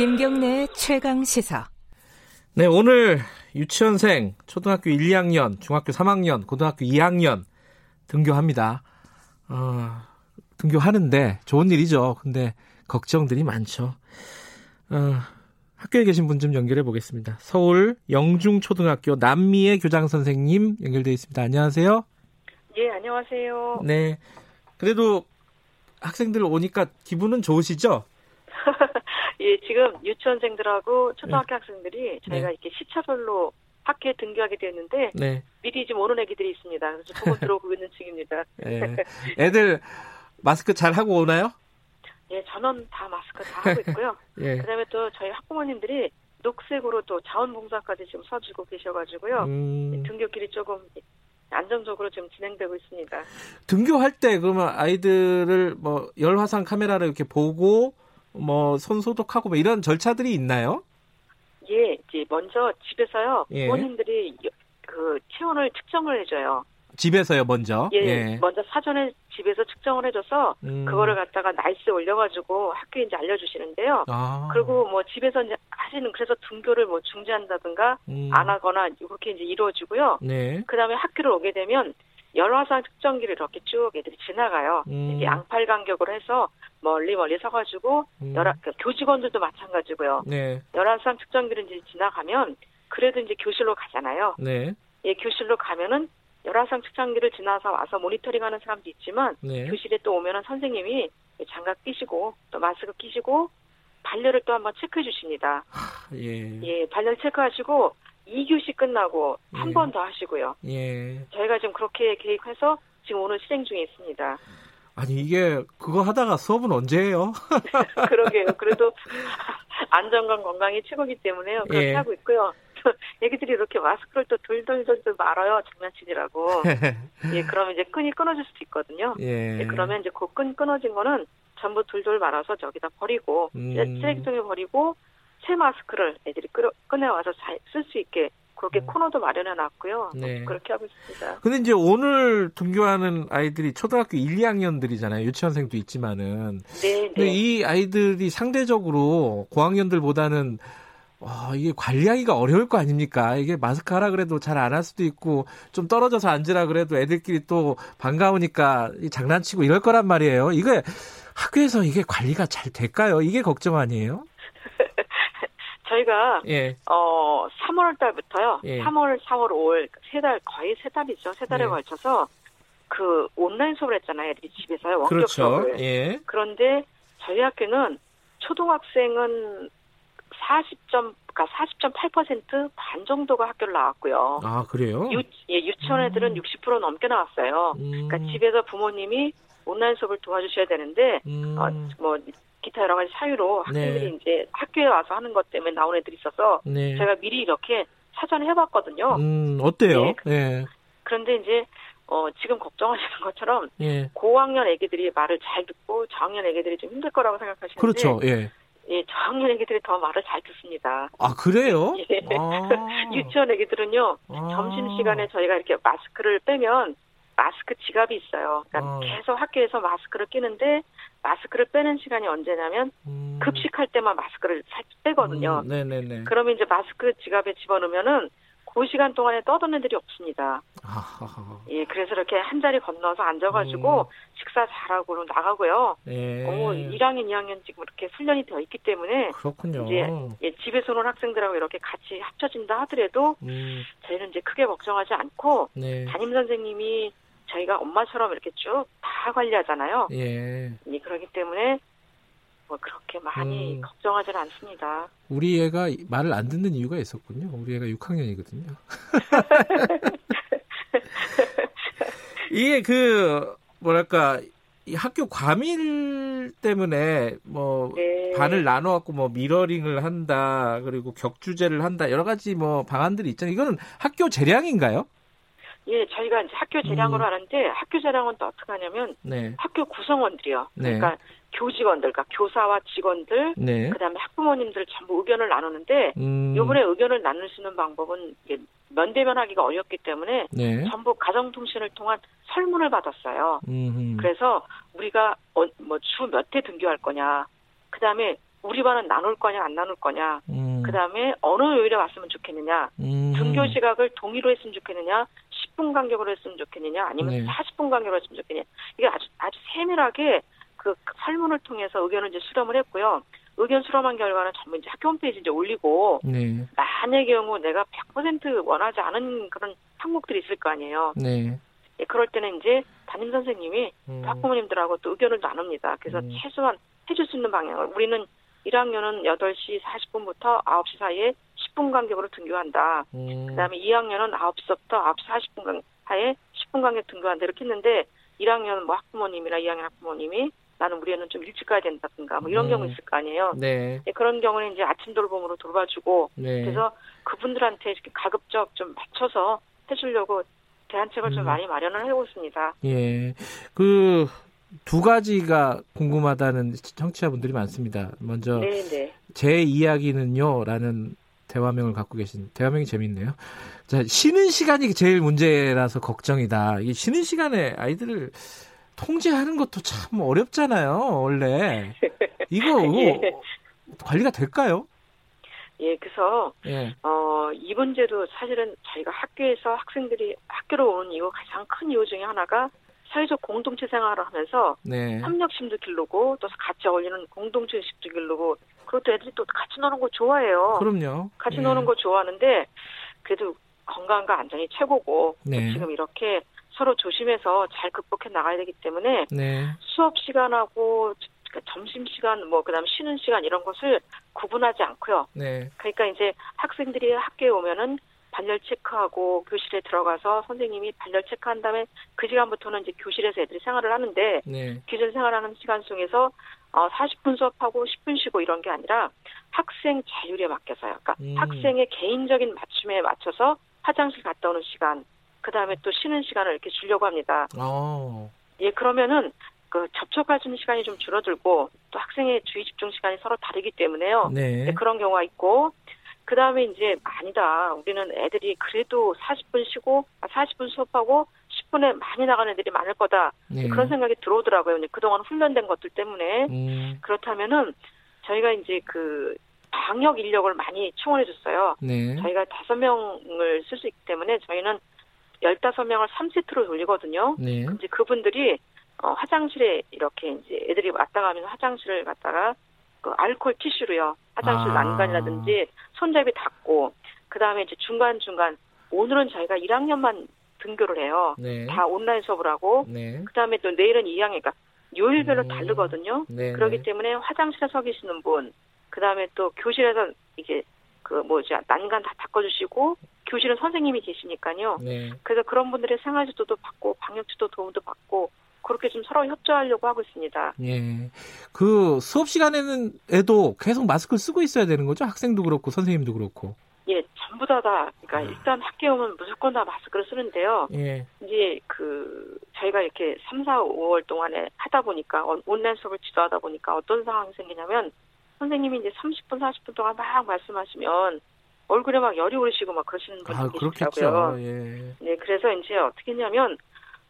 김경래 최강 시사. 네, 오늘 유치원생 초등학교 1, 2학년, 중학교 3학년, 고등학교 2학년 등교합니다. 어, 등교하는데 좋은 일이죠. 근데 걱정들이 많죠. 어, 학교에 계신 분 좀 연결해 보겠습니다. 서울 영중초등학교 남미의 교장 선생님 연결돼 있습니다. 안녕하세요. 예, 안녕하세요. 네. 그래도 학생들 오니까 기분은 좋으시죠? 예, 지금 유치원생들하고 초등학교 네. 학생들이 저희가 네. 이렇게 시차별로 학교에 등교하게 됐는데 네. 미리 지금 오는 애기들이 있습니다. 그래서 보고 들어오고 있는 중입니다. 예. 애들 마스크 잘 하고 오나요? 예, 전원 다 마스크 다 하고 있고요. 예. 그다음에 또 저희 학부모님들이 녹색으로 또 자원봉사까지 지금 서주고 계셔가지고요. 음, 등교길이 조금 안정적으로 지금 진행되고 있습니다. 등교할 때 그러면 아이들을 뭐 열화상 카메라를 이렇게 보고 뭐 손 소독하고 뭐 이런 절차들이 있나요? 예, 이제 먼저 집에서요 예. 부모님들이 여- 그 체온을 측정을 해줘요. 집에서요 먼저. 예, 먼저 사전에 집에서 측정을 해줘서 음. 그거를 갖다가 날씨에 올려가지고 학교에 이제 알려주시는데요. 아. 그리고 뭐 집에서 이제 하시는 그래서 등교를 뭐 중지한다든가 음. 안 하거나 이렇게 이제 이루어지고요. 네. 그 다음에 학교를 오게 되면 열화상 측정기를 이렇게 쭉 애들이 지나가요. 음. 이렇게 양팔 간격으로 해서 멀리 멀리 서가지고 음. 열화 그 교직원들도 마찬가지고요. 네. 열화상 측정기를 이제 지나가면 그래도 이제 교실로 가잖아요. 네. 예, 교실로 가면은 열화상 측정기를 지나서 와서 모니터링하는 사람도 있지만 네. 교실에 또 오면은 선생님이 장갑 끼시고 또 마스크 끼시고 발열을 또 한번 체크해 주십니다. 예. 예, 발열 체크하시고 2교시 끝나고 한 예. 번더 하시고요. 예. 저희가 지금 그렇게 계획해서 지금 오늘 실행 중에 있습니다. 아니 이게 그거 하다가 수업은 언제 해요? 그러게요. 그래도 안전과 건강이 최고기 때문에요. 그렇게 예. 하고 있고요. 애기들이 이렇게 마스크를 또 돌돌돌돌 말아요. 장난치느라고. 예, 그러면 이제 끈이 끊어질 수도 있거든요. 예. 예, 그러면 이제 그 끈 끊어진 거는 전부 돌돌 말아서 저기다 버리고 음. 쓰레기통에 버리고 새 마스크를 애들이 끌어, 꺼내와서 쓸수 있게 그렇게 음. 코너도 마련해 놨고요. 네. 그렇게 하고 있습니다. 근데 이제 오늘 등교하는 아이들이 초등학교 1, 2학년들이잖아요. 유치원생도 있지만은. 네, 근데 네. 이 아이들이 상대적으로 고학년들보다는 와, 이게 관리하기가 어려울 거 아닙니까? 이게 마스크 하라 그래도 잘 안 할 수도 있고, 좀 떨어져서 앉으라 그래도 애들끼리 또 반가우니까 이 장난치고 이럴 거란 말이에요. 이게 학교에서 이게 관리가 잘 될까요? 이게 걱정 아니에요? 저희가 예. 어 3월 달부터요. 예. 3월, 4월, 5월 세 달 거의 세 달이죠. 세 달에 예. 걸쳐서 그 온라인 수업을 했잖아요. 애들이 집에서요. 원격 그렇죠. 수업을. 예. 그런데 저희 학교는 초등학생은 40점, 그러니까 40.8%반 정도가 학교를 나왔고요. 아, 그래요? 유, 예, 유치원 애들은 60% 넘게 나왔어요. 음, 그러니까 집에서 부모님이 온라인 수업을 도와주셔야 되는데, 음, 어, 뭐, 기타 여러 가지 사유로 학생들이 네. 이제 학교에 와서 하는 것 때문에 나온 애들이 있어서 네. 제가 미리 이렇게 사전에 해봤거든요. 음, 어때요? 예. 예. 그런데 이제, 어, 지금 걱정하시는 것처럼 예. 고학년 애기들이 말을 잘 듣고 저학년 애기들이 좀 힘들 거라고 생각하시는데, 그렇죠. 예. 예, 저학년 애기들이 더 말을 잘 듣습니다. 아, 그래요? 예. 아. 유치원 애기들은요, 아. 점심시간에 저희가 이렇게 마스크를 빼면 마스크 지갑이 있어요. 그러니까 어. 계속 학교에서 마스크를 끼는데 마스크를 빼는 시간이 언제냐면 음. 급식할 때만 마스크를 살짝 빼거든요. 음, 네네네. 그러면 이제 마스크 지갑에 집어넣으면은 그 시간 동안에 떠드는 애들이 없습니다. 아하하. 예, 그래서 이렇게 한 자리 건너서 앉아가지고 음. 식사 잘하고 나가고요. 예. 어, 1학년, 2학년 지금 이렇게 훈련이 되어 있기 때문에 그렇군요. 이제 예, 집에서 오는 학생들하고 이렇게 같이 합쳐진다 하더라도 음, 저희는 이제 크게 걱정하지 않고 네. 담임 선생님이 저희가 엄마처럼 이렇게 쭉 다 관리하잖아요. 예. 예, 그렇기 때문에 뭐 그렇게 많이 음. 걱정하지는 않습니다. 우리 애가 말을 안 듣는 이유가 있었군요. 우리 애가 6학년이거든요. 이게 그 뭐랄까 이 학교 과밀 때문에 뭐 네. 반을 나눠 갖고 뭐 미러링을 한다 그리고 격주제를 한다 여러 가지 뭐 방안들이 있잖아요. 이거는 학교 재량인가요? 예, 저희가 이제 학교 재량으로 음. 하는데 학교 재량은 또 어떻게 하냐면 네. 학교 구성원들이요. 네. 그러니까 교직원들, 그러니까 교사와 직원들, 네. 그다음에 학부모님들 전부 의견을 나누는데 음, 이번에 의견을 나눌 수 있는 방법은 면대면하기가 어렵기 때문에 네. 전부 가정통신을 통한 설문을 받았어요. 음, 그래서 우리가 뭐주 몇 회 등교할 거냐, 그 다음에 우리 반은 나눌 거냐 안 나눌 거냐. 음. 그다음에 어느 요일에 왔으면 좋겠느냐. 음. 등교 시각을 동의로 했으면 좋겠느냐. 10분 간격으로 했으면 좋겠느냐. 아니면 네. 40분 간격으로 했으면 좋겠느냐. 이게 아주 아주 세밀하게 그 설문을 통해서 의견을 이제 수렴을 했고요. 의견 수렴한 결과는 전부 이제 학교 홈페이지에 이제 올리고 네. 만약의 경우 내가 100% 원하지 않은 그런 항목들이 있을 거 아니에요. 네. 예, 그럴 때는 이제 담임 선생님이 음. 또 학부모님들하고 또 의견을 나눕니다. 그래서 음. 최소한 해줄 수 있는 방향을 우리는 1학년은 8시 40분부터 9시 사이에 10분 간격으로 등교한다. 음. 그다음에 2학년은 9시부터 9시 40분 사이에 10분 간격 등교한다. 이렇게 했는데 1학년은 뭐 학부모님이나 2학년 학부모님이 나는 우리 애는 좀 일찍 가야 된다든가 뭐 이런 음. 경우 있을 거 아니에요. 네. 예, 그런 경우는 이제 아침 돌봄으로 돌봐주고 네. 그래서 그분들한테 이렇게 가급적 좀 맞춰서 해주려고 대안책을 좀 음. 많이 마련을 해오고 있습니다. 예. 그 두 가지가 궁금하다는 청취자분들이 많습니다. 먼저 네, 네. 제 이야기는요라는 대화명을 갖고 계신 대화명이 재밌네요. 자, 쉬는 시간이 제일 문제라서 걱정이다. 이 쉬는 시간에 아이들을 통제하는 것도 참 어렵잖아요, 원래. 이거 예. 관리가 될까요? 예, 그래서 예. 어, 이 문제도 사실은 저희가 학교에서 학생들이 학교로 오는 이유 가장 큰 이유 중에 하나가 사회적 공동체 생활을 하면서 네. 협력심도 기르고 또 같이 어울리는 공동체 의식도 그리고 또 애들이 또 같이 노는 거 좋아해요. 그럼요. 같이 예. 노는 거 좋아하는데 그래도 건강과 안전이 최고고 네. 지금 이렇게 서로 조심해서 잘 극복해 나가야 되기 때문에 네. 수업 시간하고 점심 시간 뭐 그다음 쉬는 시간 이런 것을 구분하지 않고요. 네. 그러니까 이제 학생들이 학교에 오면은 발열 체크하고 교실에 들어가서 선생님이 발열 체크한 다음에 그 시간부터는 이제 교실에서 애들이 생활을 하는데 네. 기존 생활하는 시간 중에서 어 40분 수업하고 10분 쉬고 이런 게 아니라 학생 자율에 맡겨서요. 그러니까 음. 학생의 개인적인 맞춤에 맞춰서 화장실 갔다 오는 시간, 그 다음에 또 쉬는 시간을 이렇게 주려고 합니다. 어. 예, 그러면은 그 접촉할 수 있는 시간이 좀 줄어들고 또 학생의 주의 집중 시간이 서로 다르기 때문에요. 네. 네, 그런 경우가 있고 그 다음에 이제 아니다. 우리는 애들이 그래도 40분 쉬고 아, 40분 수업하고 10분에 많이 나가는 애들이 많을 거다. 네. 그런 생각이 들어오더라고요. 그동안 훈련된 것들 때문에 음. 그렇다면은 저희가 이제 그 방역 인력을 많이 충원해 줬어요. 네. 저희가 다섯 명을 쓸 수 있기 때문에 저희는 15명을 3세트로 돌리거든요. 네. 이제 그분들이 어, 화장실에 이렇게 이제 애들이 왔다 가면 화장실을 갔다가 그 알코올 티슈로요. 화장실 아. 난간이라든지 손잡이 닦고 그다음에 이제 중간중간 오늘은 저희가 1학년만 등교를 해요. 네. 다 온라인 수업을 하고 네. 그다음에 또 내일은 2학년 그러니까 요일별로 음. 다르거든요. 네. 그렇기 때문에 화장실에 서 계시는 분, 그 다음에 또 교실에서 이게 그 뭐지 난간 다 닦아주시고 교실은 선생님이 계시니까요. 네. 그래서 그런 분들의 생활 지도도 받고 방역 지도 도움도 받고 그렇게 좀 서로 협조하려고 하고 있습니다. 예. 그 수업 시간에는 애도 계속 마스크를 쓰고 있어야 되는 거죠? 학생도 그렇고 선생님도 그렇고. 예, 전부 다 다. 그러니까 아. 일단 학교에 오면 무조건 다 마스크를 쓰는데요. 예. 이제 그 저희가 이렇게 3, 4, 5월 동안에 하다 보니까 온- 온라인 수업을 지도하다 보니까 어떤 상황이 생기냐면 선생님이 이제 30분, 40분 동안 막 말씀하시면 얼굴에 막 열이 오르시고 막 그러시는 분들 아, 계시더라고요. 그렇겠죠. 예. 네, 그래서 이제 어떻게 했냐면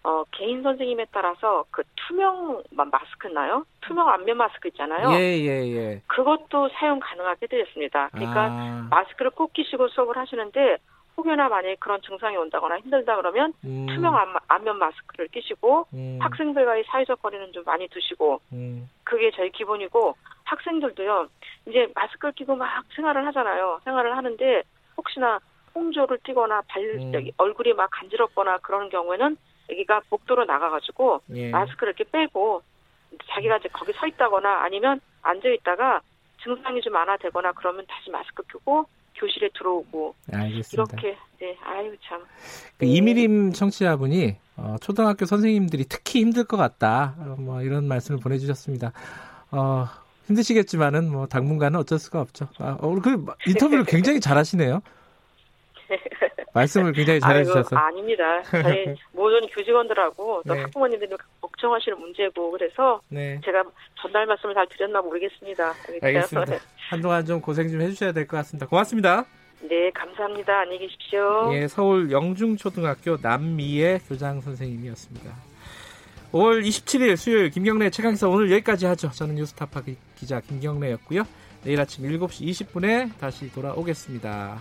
어, 개인 선생님에 따라서 그 투명 마- 마스크 나요? 투명 안면 마스크 있잖아요. 예, 예, 예. 그것도 사용 가능하게 해드렸습니다. 그러니까 아, 마스크를 꼭 끼시고 수업을 하시는데 혹여나 만약에 그런 증상이 온다거나 힘들다 그러면 음, 투명 안, 안면 마스크를 끼시고 음, 학생들과의 사회적 거리는 좀 많이 두시고 음, 그게 저희 기본이고 학생들도요 이제 마스크를 끼고 막 생활을 하잖아요 생활을 하는데 혹시나 홍조를 띠거나 발 음. 얼굴이 막 간지럽거나 그런 경우에는 여기가 복도로 나가가지고 예. 마스크를 이렇게 빼고 자기가 이제 거기 서 있다거나 아니면 앉아 있다가 증상이 좀 완화되거나 그러면 다시 마스크 끼고 교실에 들어오고 알겠습니다. 이렇게 네 아유 참 그 이미림 청취자분이 어, 초등학교 선생님들이 특히 힘들 것 같다. 어, 뭐 이런 말씀을 보내주셨습니다. 어, 힘드시겠지만은 뭐 당분간은 어쩔 수가 없죠. 아, 오늘 그 인터뷰를 굉장히 잘하시네요. 말씀을 굉장히 잘해주셔서. 아이고, 아닙니다. 저희 모든 교직원들하고 또 네. 학부모님들이 걱정하시는 문제고 그래서 네, 제가 전달 말씀을 잘 드렸나 모르겠습니다. 알겠습니다. 한동안 좀 고생 좀 해주셔야 될 것 같습니다. 고맙습니다. 네, 감사합니다. 안녕히 계십시오. 예, 서울 영중초등학교 남미의 교장 선생님이었습니다. 5월 27일 수요일 김경래 최강사 오늘 여기까지 하죠. 저는 뉴스타파 기- 기자 김경래였고요. 내일 아침 7시 20분에 다시 돌아오겠습니다.